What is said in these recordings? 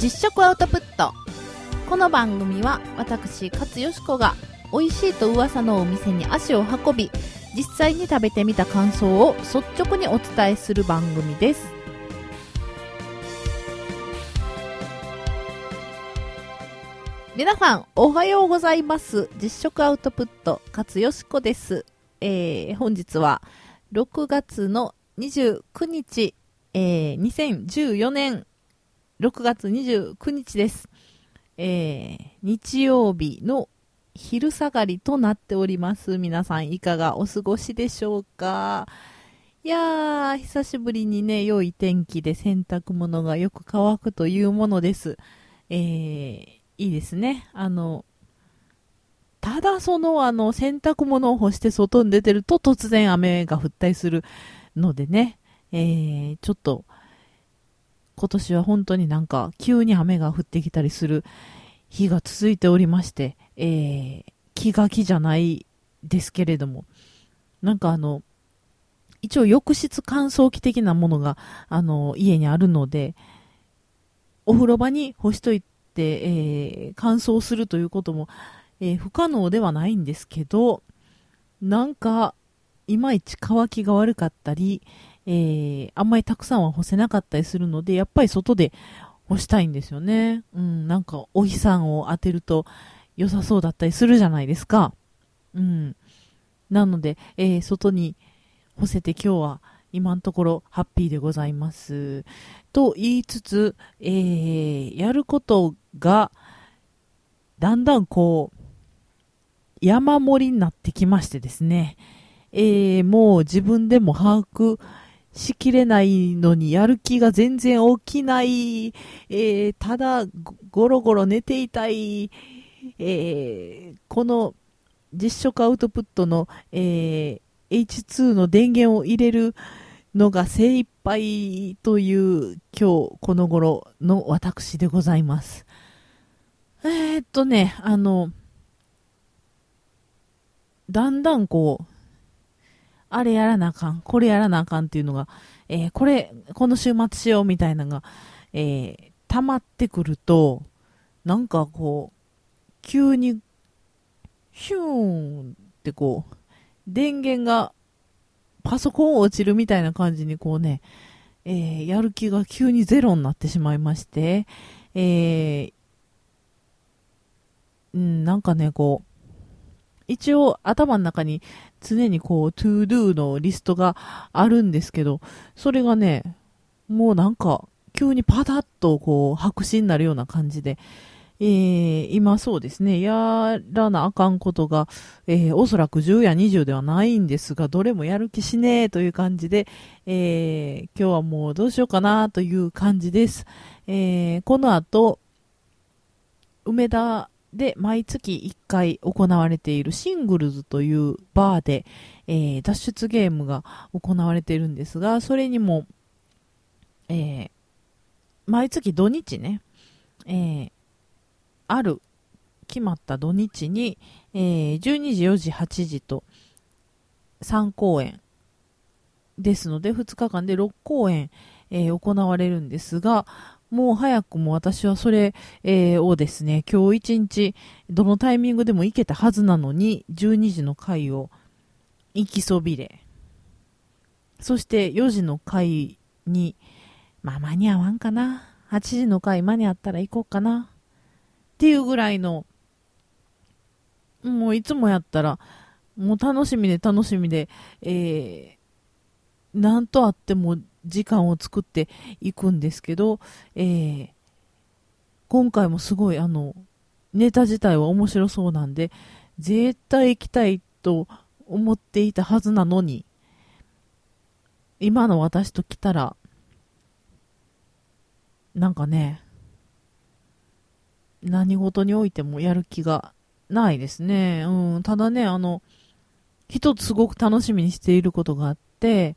実食アウトプット。この番組は私勝よしこが美味しいと噂のお店に足を運び実際に食べてみた感想を率直にお伝えする番組です。皆さんおはようございます。実食アウトプット勝よしこです、えー、本日は6月の29日、えー、2014年6月29日です。えー、日曜日の昼下がりとなっております。皆さんいかがお過ごしでしょうか？いやー、久しぶりにね、良い天気で洗濯物がよく乾くというものです。えー、いいですね。あの、ただそのあの洗濯物を干して外に出てると突然雨が降ったりするのでね、えー、ちょっと今年は本当になんか急に雨が降ってきたりする日が続いておりまして、えー、気が気じゃないですけれども、なんかあの、一応浴室乾燥機的なものが、あの、家にあるので、お風呂場に干しといて、えー、乾燥するということも、えー、不可能ではないんですけど、なんか、いまいち乾きが悪かったり、えー、あんまりたくさんは干せなかったりするので、やっぱり外で干したいんですよね。うん、なんかお日さんを当てると良さそうだったりするじゃないですか。うん。なので、えー、外に干せて今日は今のところハッピーでございます。と言いつつ、えー、やることがだんだんこう山盛りになってきましてですね、えー、もう自分でも把握しきれないのにやる気が全然起きない、えー、ただゴロゴロ寝ていたい、えー、この実食アウトプットの、えー、H2 の電源を入れるのが精一杯という今日この頃の私でございます。えー、っとね、あの、だんだんこう、あれやらなあかん、これやらなあかんっていうのが、えー、これ、この週末しようみたいなのが、えー、溜まってくると、なんかこう、急に、ヒューンってこう、電源がパソコン落ちるみたいな感じにこうね、えー、やる気が急にゼロになってしまいまして、えー、うん、なんかね、こう、一応頭の中に常にこう、 to do のリストがあるんですけど、それがね、もうなんか、急にパタッとこう、白紙になるような感じで、えー、今そうですね、やらなあかんことが、えー、おそらく10や20ではないんですが、どれもやる気しねえという感じで、えー、今日はもうどうしようかなという感じです。え、この後、梅田で毎月1回行われているシングルズというバーで、えー、脱出ゲームが行われているんですが、それにも、えー、毎月土日ね、えー、ある決まった土日に、え、12時、4時、8時と3公演ですので、2日間で6公演、え、行われるんですが、もう早くも私はそれ、え、をですね、今日一日、どのタイミングでも行けたはずなのに、12時の回を行きそびれ、そして4時の回に、まあ間に合わんかな。8時の回間に合ったら行こうかな。っていうぐらいの、もういつもやったら、もう楽しみで楽しみで、えー、なんとあっても時間を作っていくんですけど、えー、今回もすごいあの、ネタ自体は面白そうなんで、絶対行きたいと思っていたはずなのに、今の私と来たら、なんかね、何事においてもやる気がないですね。うん。ただね、あの、一つすごく楽しみにしていることがあって、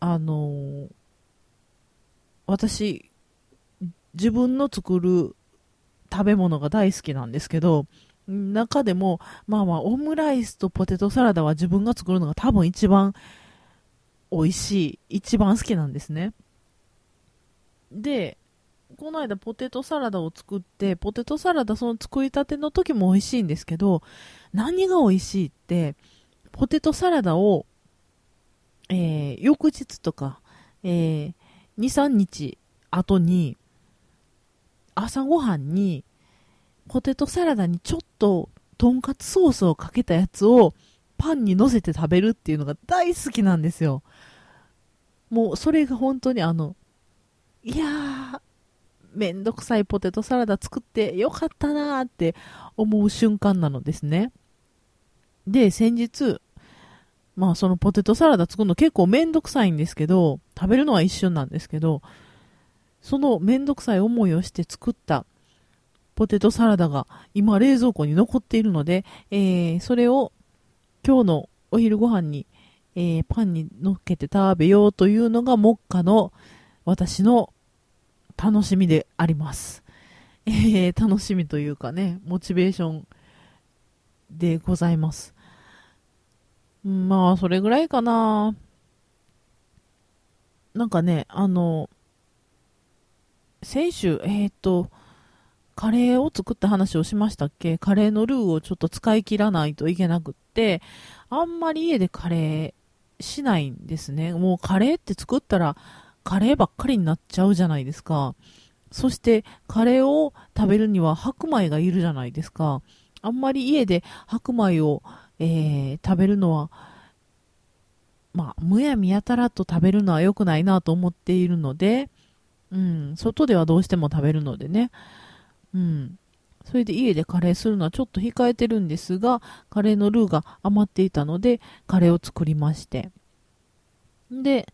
あの私、自分の作る食べ物が大好きなんですけど、中でも、まあまあ、オムライスとポテトサラダは自分が作るのが多分一番美味しい、一番好きなんですね。で、この間ポテトサラダを作って、ポテトサラダその作りたての時も美味しいんですけど、何が美味しいって、ポテトサラダを、えー、翌日とか、えー、2、3日後に、朝ごはんに、ポテトサラダにちょっととんかつソースをかけたやつをパンに乗せて食べるっていうのが大好きなんですよ。もうそれが本当にあの、いやー、めんどくさいポテトサラダ作ってよかったなーって思う瞬間なのですね。で、先日、まあそのポテトサラダ作るの結構めんどくさいんですけど、食べるのは一瞬なんですけど、そのめんどくさい思いをして作ったポテトサラダが今冷蔵庫に残っているので、えー、それを今日のお昼ご飯に、えー、パンに乗っけて食べようというのが目下の私の楽しみであります。えー、楽しみというかね、モチベーションでございます。まあ、それぐらいかな。なんかね、あの、先週、えっ、ー、と、カレーを作った話をしましたっけ？カレーのルーをちょっと使い切らないといけなくって、あんまり家でカレーしないんですね。もうカレーって作ったらカレーばっかりになっちゃうじゃないですか。そしてカレーを食べるには白米がいるじゃないですか。あんまり家で白米を、えー、食べるのは、まあ、むやみやたらと食べるのは良くないなと思っているので、うん、外ではどうしても食べるのでね。うん。それで家でカレーするのはちょっと控えてるんですが、カレーのルーが余っていたので、カレーを作りまして。で、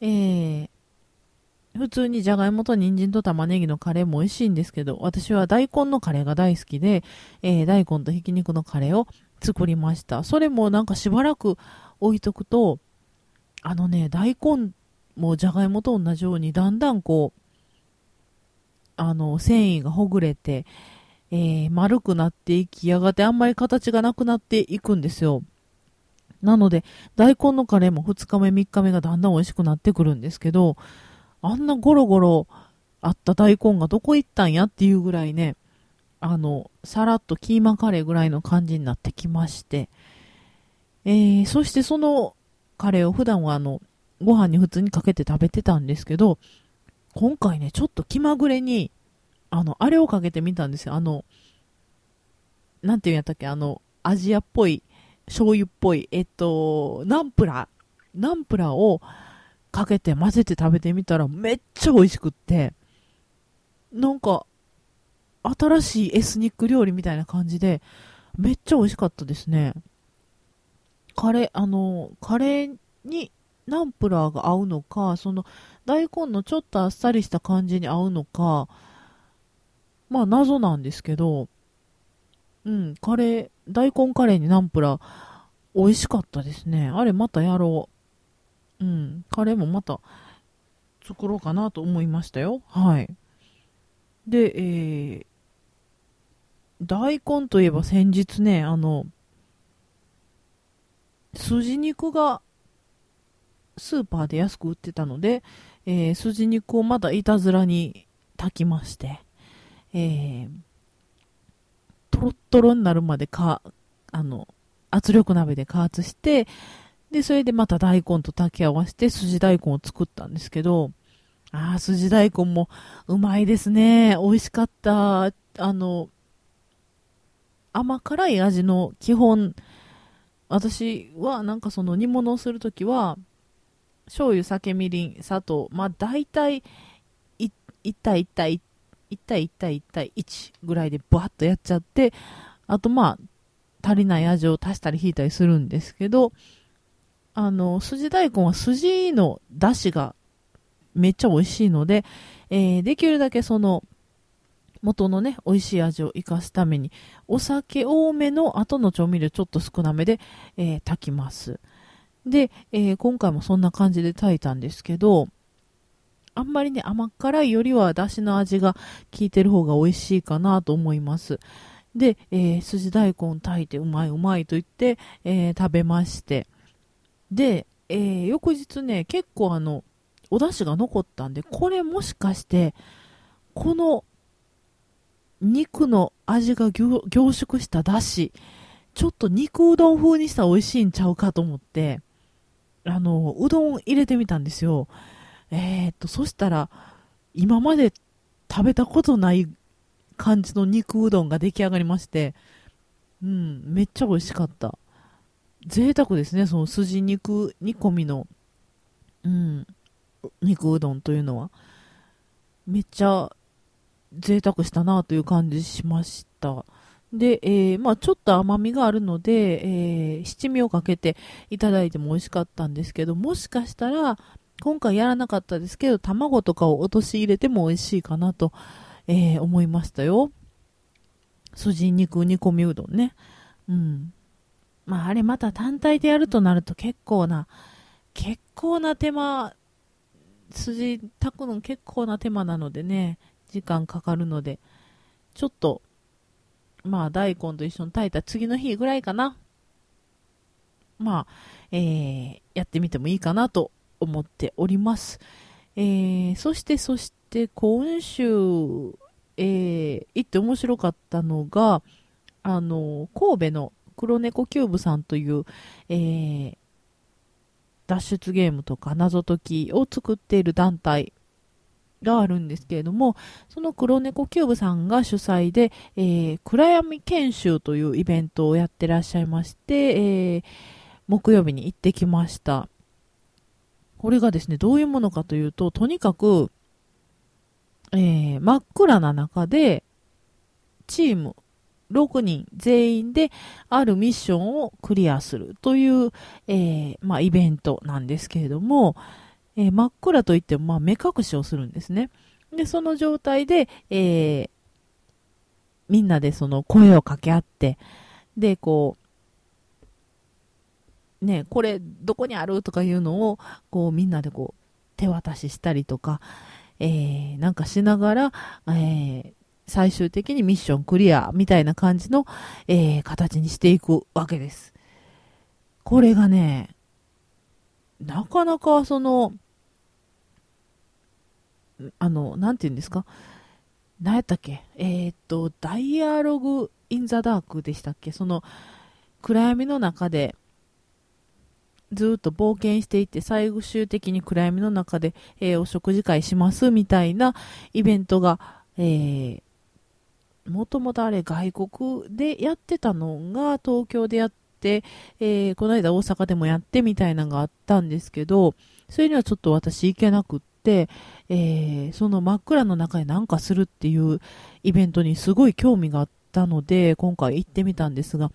えー、普通にじゃがいもと人参と玉ねぎのカレーも美味しいんですけど、私は大根のカレーが大好きで、えー、大根とひき肉のカレーを作りました。それもなんかしばらく置いとくと、あのね、大根もじゃがいもと同じようにだんだんこう、あの、繊維がほぐれて、えー、丸くなっていき、やがてあんまり形がなくなっていくんですよ。なので、大根のカレーも2日目、3日目がだんだん美味しくなってくるんですけど、あんなゴロゴロあった大根がどこ行ったんやっていうぐらいね、あの、さらっとキーマカレーぐらいの感じになってきまして、えー、そしてそのカレーを普段はあの、ご飯に普通にかけて食べてたんですけど、今回ね、ちょっと気まぐれに、あの、あれをかけてみたんですよ。あの、なんていうんやったっけ、あの、アジアっぽい、醤油っぽい、えっと、ナンプラー、ナンプラーをかけて混ぜて食べてみたらめっちゃ美味しくって、なんか、新しいエスニック料理みたいな感じで、めっちゃ美味しかったですね。カレー、あの、カレーにナンプラーが合うのか、その大根のちょっとあっさりした感じに合うのか、まあ謎なんですけど、うん、カレー、大根カレーにナンプラー、美味しかったですね。あれまたやろう。うん、カレーもまた作ろうかなと思いましたよ。はい。で、えー、大根といえば先日ね、あの、筋肉がスーパーで安く売ってたので、えー、筋肉をまだいたずらに炊きまして、えー、トロットロになるまでか、あの、圧力鍋で加圧して、で、それでまた大根と炊き合わせて筋大根を作ったんですけど、ああ、筋大根もうまいですね。美味しかった。あの、甘辛い味の基本、私はなんかその煮物をするときは、醤油、酒、みりん、砂糖、まあ大体1対1対1対1対1対1ぐらいでバッとやっちゃって、あとまあ足りない味を足したり引いたりするんですけど、あの、筋大根は筋の出汁がめっちゃ美味しいので、えー、できるだけその元のね、美味しい味を生かすために、お酒多めの後の調味料ちょっと少なめで、えー、炊きます。で、えー、今回もそんな感じで炊いたんですけど、あんまりね、甘辛いよりは出汁の味が効いてる方が美味しいかなと思います。で、えー、筋大根炊いてうまいうまいと言って、えー、食べまして。で、えー、翌日ね、結構あの、お出汁が残ったんで、これもしかして、この肉の味が凝縮しただし、ちょっと肉うどん風にしたら美味しいんちゃうかと思って、あの、うどん入れてみたんですよ。えー、っと、そしたら、今まで食べたことない感じの肉うどんが出来上がりまして、うん、めっちゃ美味しかった。贅沢ですね、その筋肉煮込みの、うん、肉うどんというのは。めっちゃ贅沢したなという感じしました。で、えー、まあちょっと甘みがあるので、えー、七味をかけていただいても美味しかったんですけど、もしかしたら、今回やらなかったですけど、卵とかを落とし入れても美味しいかなと、えー、思いましたよ。筋肉煮込みうどんね。うん。まああれまた単体でやるとなると結構な、結構な手間、筋炊くの結構な手間なのでね、時間かかるので、ちょっと、まあ、大根と一緒に炊いた次の日ぐらいかな。まあ、えー、やってみてもいいかなと思っております。えー、そして、そして、今週、えー、行って面白かったのが、あの、神戸の黒猫キューブさんという、えー、脱出ゲームとか謎解きを作っている団体があるんですけれども、その黒猫キューブさんが主催で、えー、暗闇研修というイベントをやってらっしゃいまして、えー、木曜日に行ってきました。これがですね、どういうものかというと、とにかく、えー、真っ暗な中で、チーム6人全員であるミッションをクリアするという、えー、まあ、イベントなんですけれども、えー、真っ暗といっても、まあ、目隠しをするんですね。で、その状態で、えー、みんなでその声を掛け合って、で、こう、ね、これどこにあるとかいうのを、こうみんなでこう手渡ししたりとか、えー、なんかしながら、えー、最終的にミッションクリアみたいな感じの、えー、形にしていくわけです。これがね、なかなかその、あの、なんて言うんですか？何やったっけ？えー、っと、ダイアログ・イン・ザ・ダークでしたっけ？その、暗闇の中で、ずっと冒険していって、最終的に暗闇の中で、えー、お食事会しますみたいなイベントが、えー、もともとあれ外国でやってたのが東京でやって、えー、この間大阪でもやってみたいなのがあったんですけど、それにはちょっと私行けなくって、えー、その真っ暗の中で何かするっていうイベントにすごい興味があったので、今回行ってみたんですが、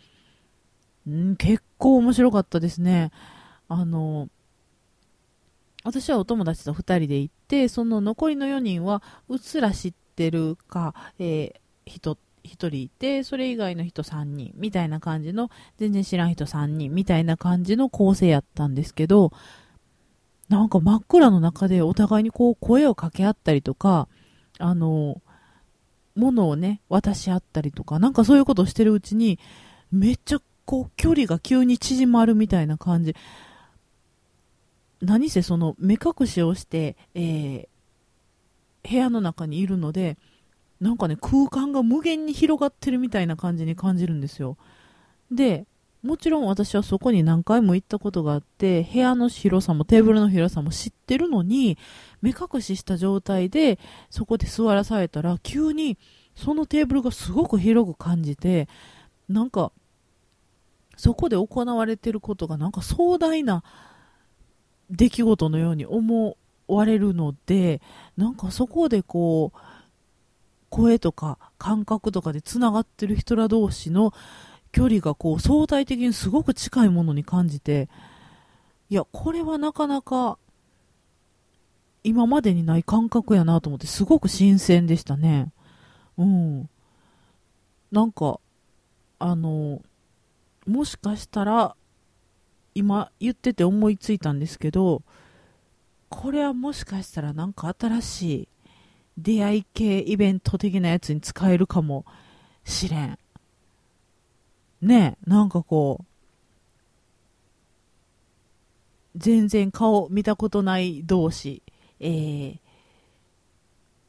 ん結構面白かったですね。あの、私はお友達と2人で行って、その残りの4人はうっすら知ってるか、えー、人、1人いて、それ以外の人3人みたいな感じの、全然知らん人3人みたいな感じの構成やったんですけど、なんか真っ暗の中でお互いにこう声を掛け合ったりとか、あの、物をね、渡し合ったりとか、なんかそういうことをしてるうちに、めっちゃこう距離が急に縮まるみたいな感じ。何せその目隠しをして、えー、部屋の中にいるので、なんかね、空間が無限に広がってるみたいな感じに感じるんですよ。で、もちろん私はそこに何回も行ったことがあって、部屋の広さもテーブルの広さも知ってるのに、目隠しした状態でそこで座らされたら、急にそのテーブルがすごく広く感じて、なんか、そこで行われてることがなんか壮大な出来事のように思われるので、なんかそこでこう、声とか感覚とかでつながってる人ら同士の距離がこう相対的にすごく近いものに感じて、いや、これはなかなか今までにない感覚やなと思ってすごく新鮮でしたね。うん。なんか、あの、もしかしたら今言ってて思いついたんですけど、これはもしかしたらなんか新しい出会い系イベント的なやつに使えるかもしれん。ねなんかこう、全然顔見たことない同士、えー、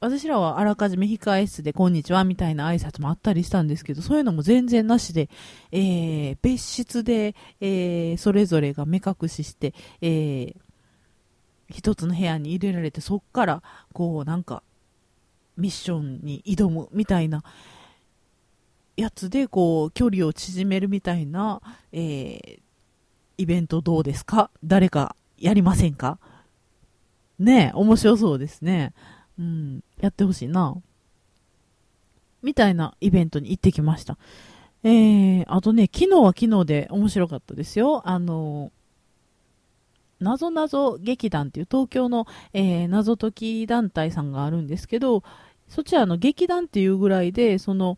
私らはあらかじめ控え室でこんにちはみたいな挨拶もあったりしたんですけど、そういうのも全然なしで、えー、別室で、えー、それぞれが目隠しして、えー、一つの部屋に入れられて、そっから、こう、なんか、ミッションに挑むみたいなやつで、こう、距離を縮めるみたいな、えー、イベントどうですか？誰かやりませんか？ねえ、面白そうですね。うん、やってほしいな。みたいなイベントに行ってきました。えー、あとね、昨日は昨日で面白かったですよ。あの、なぞなぞ劇団っていう東京の、えー、謎解き団体さんがあるんですけど、そちらの劇団っていうぐらいで、その、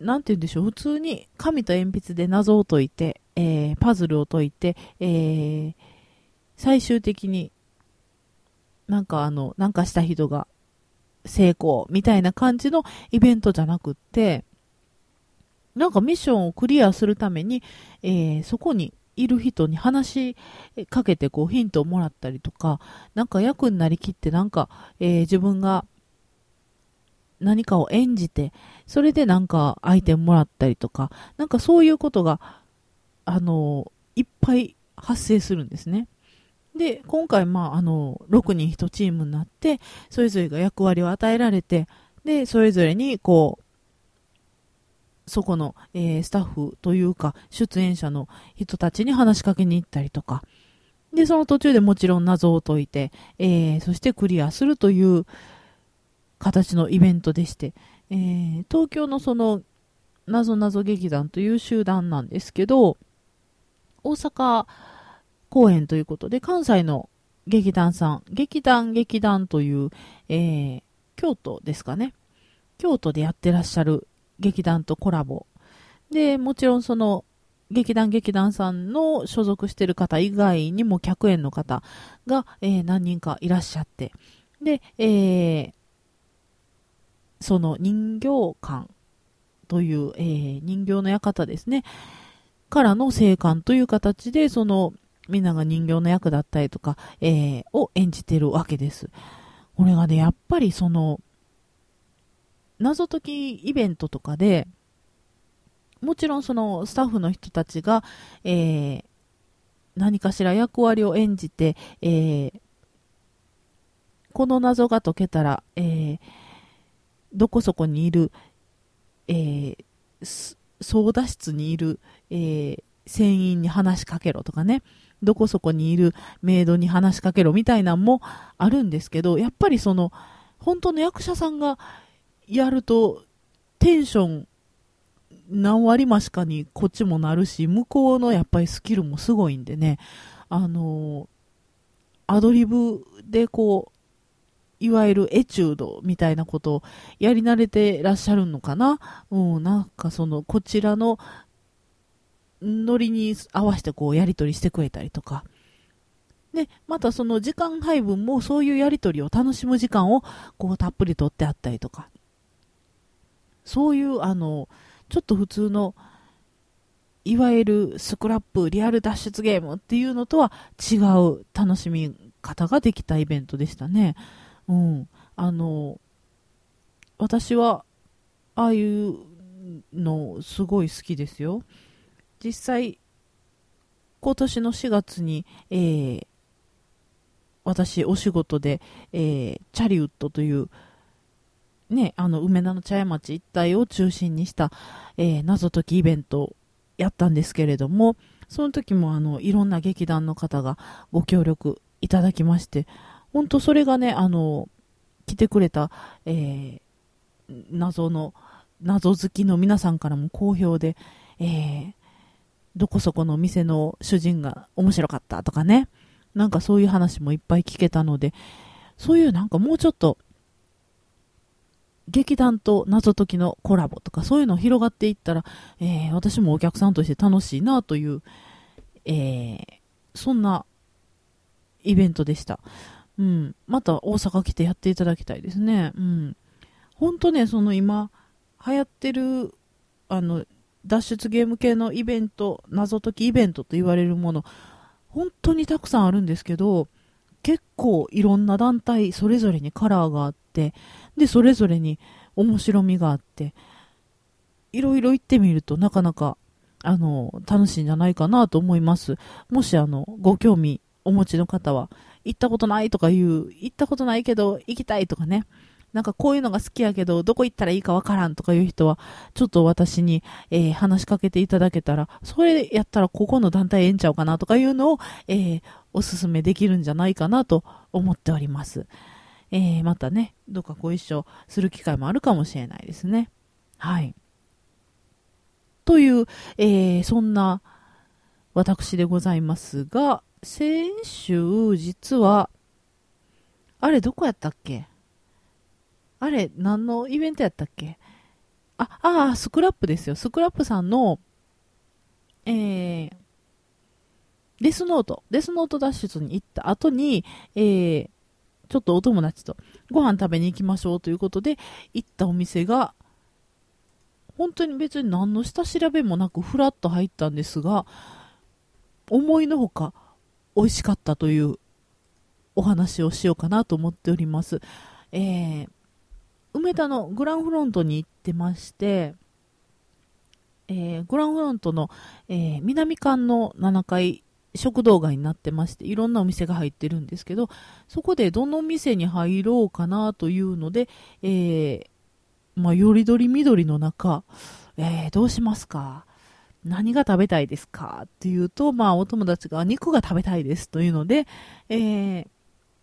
なんて言うんでしょう、普通に紙と鉛筆で謎を解いて、えー、パズルを解いて、えー、最終的になんかあの、なんかした人が成功みたいな感じのイベントじゃなくって、なんかミッションをクリアするために、えー、そこにいる人に話しかけてこうヒントをもらったりとか、なんか役になりきってなんか、えー、自分が何かを演じて、それでなんかアイテムもらったりとか、なんかそういうことが、あのいっぱい発生するんですね。で、今回、まあ、あの、6人1チームになって、それぞれが役割を与えられて、で、それぞれに、こう、そこの、えー、スタッフというか、出演者の人たちに話しかけに行ったりとか、で、その途中でもちろん謎を解いて、えー、そしてクリアするという形のイベントでして、えー、東京のその、謎謎劇団という集団なんですけど、大阪、公演ということで、関西の劇団さん、劇団劇団という、えー、京都ですかね。京都でやってらっしゃる劇団とコラボ。で、もちろんその劇団劇団さんの所属してる方以外にも客演の方が、えー、何人かいらっしゃって。で、えー、その人形館という、えー、人形の館ですね。からの生還という形で、そのみんなが人形の役だったりとか、えー、を演じてるわけです。これがね、やっぱりその、謎解きイベントとかで、もちろんそのスタッフの人たちが、えー、何かしら役割を演じて、えー、この謎が解けたら、えー、どこそこにいる、えー、操舵室にいる、えー、船員に話しかけろとかね、どこそこにいるメイドに話しかけろみたいなんもあるんですけど、やっぱりその、本当の役者さんがやると、テンション何割増しかにこっちもなるし、向こうのやっぱりスキルもすごいんでね、あのアドリブでこう、いわゆるエチュードみたいなことをやり慣れてらっしゃるのかな？うん、なんかその、こちらのノリに合わせてこうやり取りしてくれたりとか。で、またその時間配分もそういうやり取りを楽しむ時間をこうたっぷりとってあったりとか。そういうあの、ちょっと普通のいわゆるスクラップ、リアル脱出ゲームっていうのとは違う楽しみ方ができたイベントでしたね。うん。あの、私は、ああいうのすごい好きですよ。実際、今年の4月に、えー、私、お仕事で、えー、チャリウッドという、ね、あの、梅田の茶屋町一帯を中心にした、えー、謎解きイベントをやったんですけれども、その時も、あの、いろんな劇団の方がご協力いただきまして、本当それがね、あの、来てくれた、えー、謎の、謎好きの皆さんからも好評で、えー、どこそこの店の主人が面白かったとかね。なんかそういう話もいっぱい聞けたので、そういうなんかもうちょっと、劇団と謎解きのコラボとかそういうの広がっていったら、えー、私もお客さんとして楽しいなという、えー、そんなイベントでした。うん。また大阪来てやっていただきたいですね。うん。ほんとね、その今、流行ってる、あの、脱出ゲーム系のイベント、謎解きイベントと言われるもの、本当にたくさんあるんですけど、結構いろんな団体それぞれにカラーがあってでそれぞれに面白みがあっていろいろ行ってみるとなかなかあの楽しいんじゃないかなと思いますもしあのご興味お持ちの方は行ったことないとかいう、行ったことないけど行きたいとかね、なんかこういうのが好きやけど、どこ行ったらいいかわからんとかいう人は、ちょっと私に、えー、話しかけていただけたら、それやったらここの団体ええんちゃうかなとかいうのを、えー、おすすめできるんじゃないかなと思っております。えー、またね、どっかご一緒する機会もあるかもしれないですね。はい。という、えー、そんな私でございますが、先週、実は、あれ、どこやったっけ？あれ、何のイベントやったっけ？あ、ああ、スクラップですよ。スクラップさんの、えー、デスノート、デスノート脱出に行った後に、えー、ちょっとお友達とご飯食べに行きましょうということで行ったお店が、本当に別に何の下調べもなくフラッと入ったんですが、思いのほか美味しかったというお話をしようかなと思っております。えー、梅田のグランフロントに行ってまして、えー、グランフロントの、えー、南館の7階食堂街になってまして、いろんなお店が入ってるんですけど、そこでどの店に入ろうかなというので、えー、まあ、よりどり緑の中、えー、どうしますか？何が食べたいですかっていうと、まあ、お友達が肉が食べたいですというので、えー、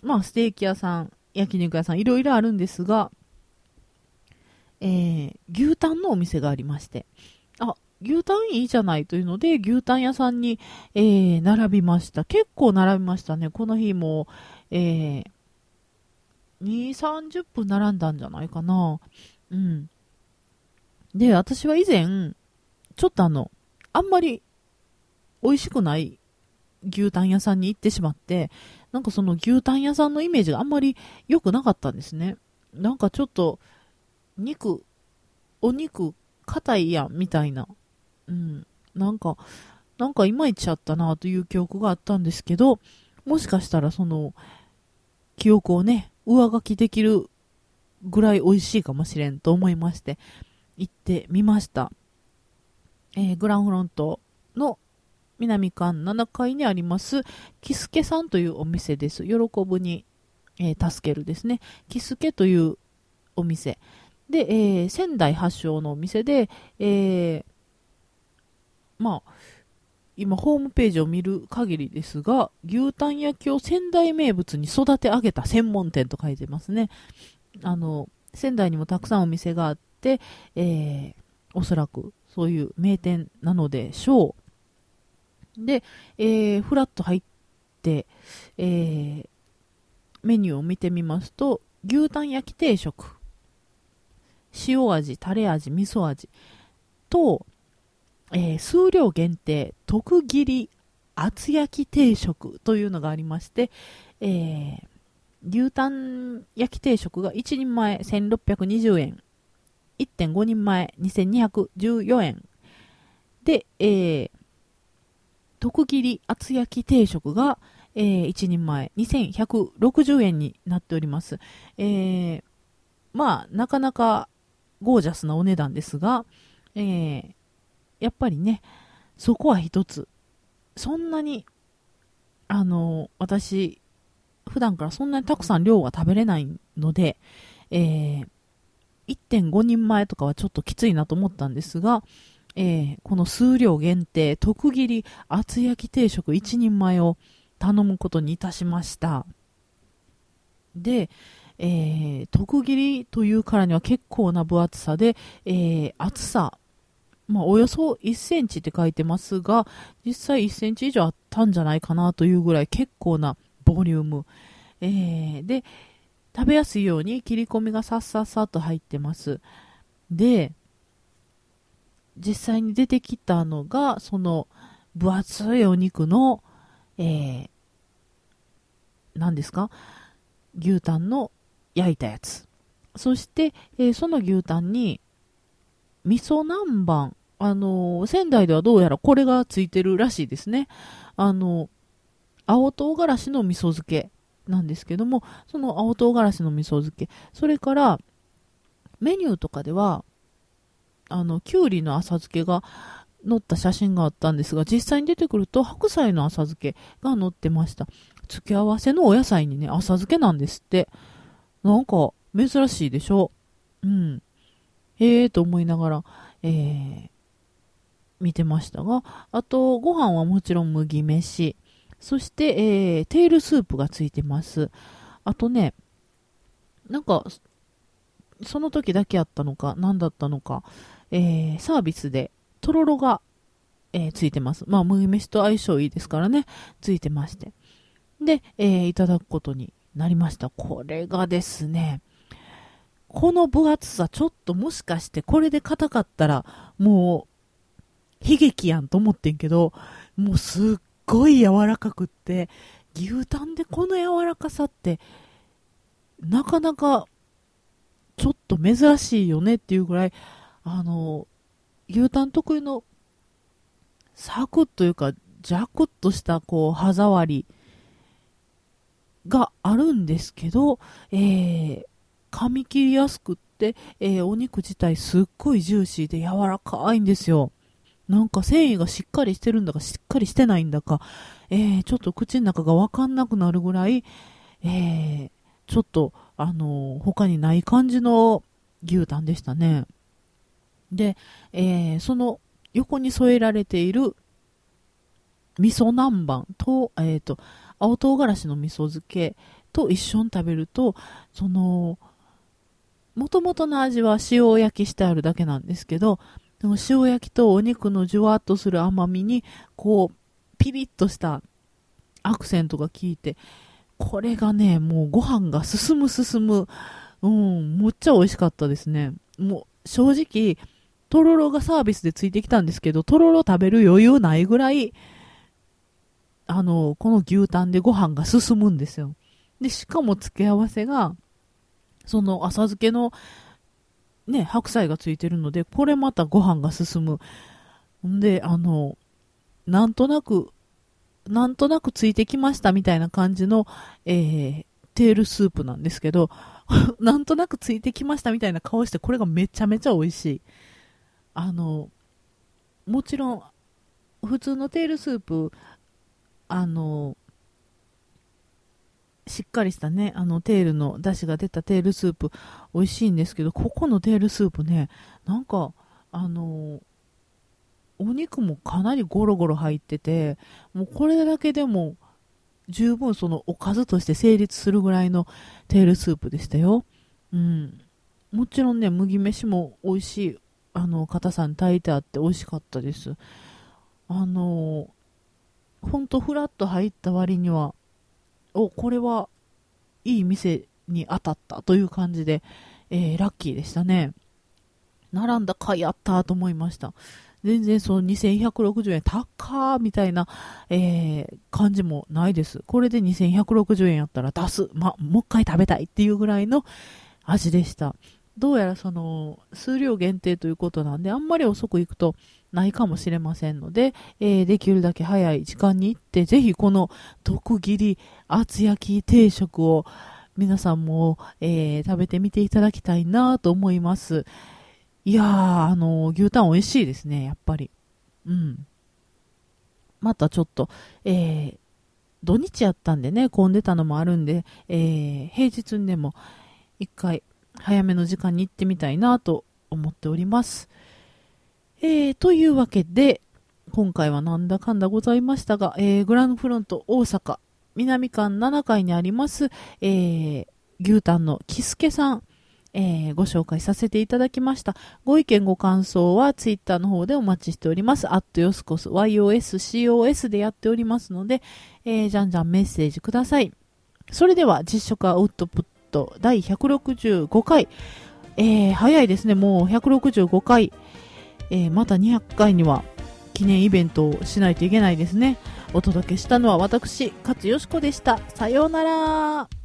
まあ、ステーキ屋さん、焼肉屋さん、いろいろあるんですが、えー、牛タンのお店がありまして、あ、牛タンいいじゃないというので、牛タン屋さんに、えー、並びました。結構並びましたね。この日も、えー、2、30分並んだんじゃないかな。うん。で、私は以前、ちょっとあの、あんまり美味しくない牛タン屋さんに行ってしまって、なんかその牛タン屋さんのイメージがあんまり良くなかったんですね。なんかちょっと、肉、お肉、硬いやん、みたいな。うん。なんか、なんかいまいちゃったなという記憶があったんですけど、もしかしたらその、記憶をね、上書きできるぐらい美味しいかもしれんと思いまして、行ってみました。えー、グランフロントの南館7階にあります、キスケさんというお店です。喜ぶに、えー、助けるですね。キスケというお店。で、えー、仙台発祥のお店で、えー、まあ、今ホームページを見る限りですが、牛タン焼きを仙台名物に育て上げた専門店と書いてますね。あの、仙台にもたくさんお店があって、えー、おそらくそういう名店なのでしょう。で、えー、フラッと入って、えー、メニューを見てみますと、牛タン焼き定食、塩味、タレ味、味噌味。と、えー、数量限定、特切り厚焼き定食というのがありまして、えー、牛タン焼き定食が1人前1620円、1.5人前2214円。で、えー、特切り厚焼き定食が、えー、1人前2160円になっております。えー、まあ、なかなかゴージャスなお値段ですが、えー、やっぱりね、そこは一つ。そんなに、あの、私、普段からそんなにたくさん量が食べれないので、えー、1.5人前とかはちょっときついなと思ったんですが、えー、この数量限定、特切り厚焼き定食1人前を頼むことにいたしました。で、えー、特切りというからには結構な分厚さで、えー、厚さ、まあ、およそ1センチって書いてますが、実際1センチ以上あったんじゃないかなというぐらい結構なボリューム。え、で、食べやすいように切り込みがさっさっさと入ってます。で、実際に出てきたのが、その分厚いお肉の、えー、何ですか？牛タンの焼いたやつ。そして、えー、その牛タンに、味噌南蛮。あのー、仙台ではどうやらこれがついてるらしいですね。あのー、青唐辛子の味噌漬けなんですけども、その青唐辛子の味噌漬け、それからメニューとかでは、あの、きゅうりの浅漬けが載った写真があったんですが、実際に出てくると白菜の浅漬けが載ってました。付け合わせのお野菜にね、浅漬けなんですって。なんか、珍しいでしょ？うん。へえーと思いながら、えー、見てましたが、あと、ご飯はもちろん麦飯。そして、えー、テールスープがついてます。あとね、なんか、その時だけあったのか、何だったのか、えー、サービスで、とろろが、えー、ついてます。まあ、麦飯と相性いいですからね、ついてまして。で、えー、いただくことになりました。これがですね、この分厚さ、ちょっともしかしてこれで硬かったら、もう、悲劇やんと思ってんけど、もうすっっごい柔らかくって、牛タンでこの柔らかさって、なかなか、ちょっと珍しいよねっていうぐらい、あの、牛タン特有の、サクッというか、ジャクッとした、こう、歯触りがあるんですけど、えー、噛み切りやすくって、えー、お肉自体すっごいジューシーで柔らかいんですよ。なんか繊維がしっかりしてるんだかしっかりしてないんだか、えー、ちょっと口の中がわかんなくなるぐらい、えー、ちょっと、あのー、他にない感じの牛タンでしたね。で、えー、その横に添えられている味噌南蛮と、えっ、ー、と、青唐辛子の味噌漬けと一緒に食べると、その、もともとの味は塩焼きしてあるだけなんですけど、塩焼きとお肉のじゅわっとする甘みに、こう、ピリッとしたアクセントが効いて、これがね、もうご飯が進む進む。うん、むっちゃ美味しかったですね。もう、正直、とろろがサービスでついてきたんですけど、とろろ食べる余裕ないぐらい、あの、この牛タンでご飯が進むんですよ。で、しかも付け合わせが、その浅漬けの、ね、白菜がついてるので、これまたご飯が進む。んで、あの、なんとなく、なんとなくついてきましたみたいな感じの、えー、テールスープなんですけど、なんとなくついてきましたみたいな顔して、これがめちゃめちゃ美味しい。あの、もちろん、普通のテールスープ、あの、しっかりしたね、あの、テールの、出汁が出たテールスープ、美味しいんですけど、ここのテールスープね、なんか、あの、お肉もかなりゴロゴロ入ってて、もうこれだけでも、十分そのおかずとして成立するぐらいのテールスープでしたよ。うん。もちろんね、麦飯も美味しい、あの、硬さに炊いてあって美味しかったです。あの、ほんとフラッと入った割には、お、これはいい店に当たったという感じで、えー、ラッキーでしたね。並んだかやったと思いました。全然その2160円高ーみたいな、えー、感じもないです。これで2160円やったら出す。ま、もう一回食べたいっていうぐらいの味でした。どうやらその数量限定ということなんで、あんまり遅く行くとないかもしれませんので、えー、できるだけ早い時間に行って、ぜひこの毒切り厚焼き定食を皆さんも、えー、食べてみていただきたいなと思います。いやー、あのー、牛タン美味しいですね、やっぱり。うん。またちょっと、えー、土日やったんでね、混んでたのもあるんで、えー、平日にでも一回早めの時間に行ってみたいなと思っております。えー、というわけで、今回はなんだかんだございましたが、えー、グランフロント大阪南館7階にあります、えー、牛タンのキスケさん、えー、ご紹介させていただきました。ご意見ご感想はツイッターの方でお待ちしております。アットヨスコス、YOSCOS でやっておりますので、えー、じゃんじゃんメッセージください。それでは実食アウトプット第165回、えー、早いですね、もう165回、えー、また200回には記念イベントをしないといけないですね。お届けしたのは私、勝よしこでした。さようなら。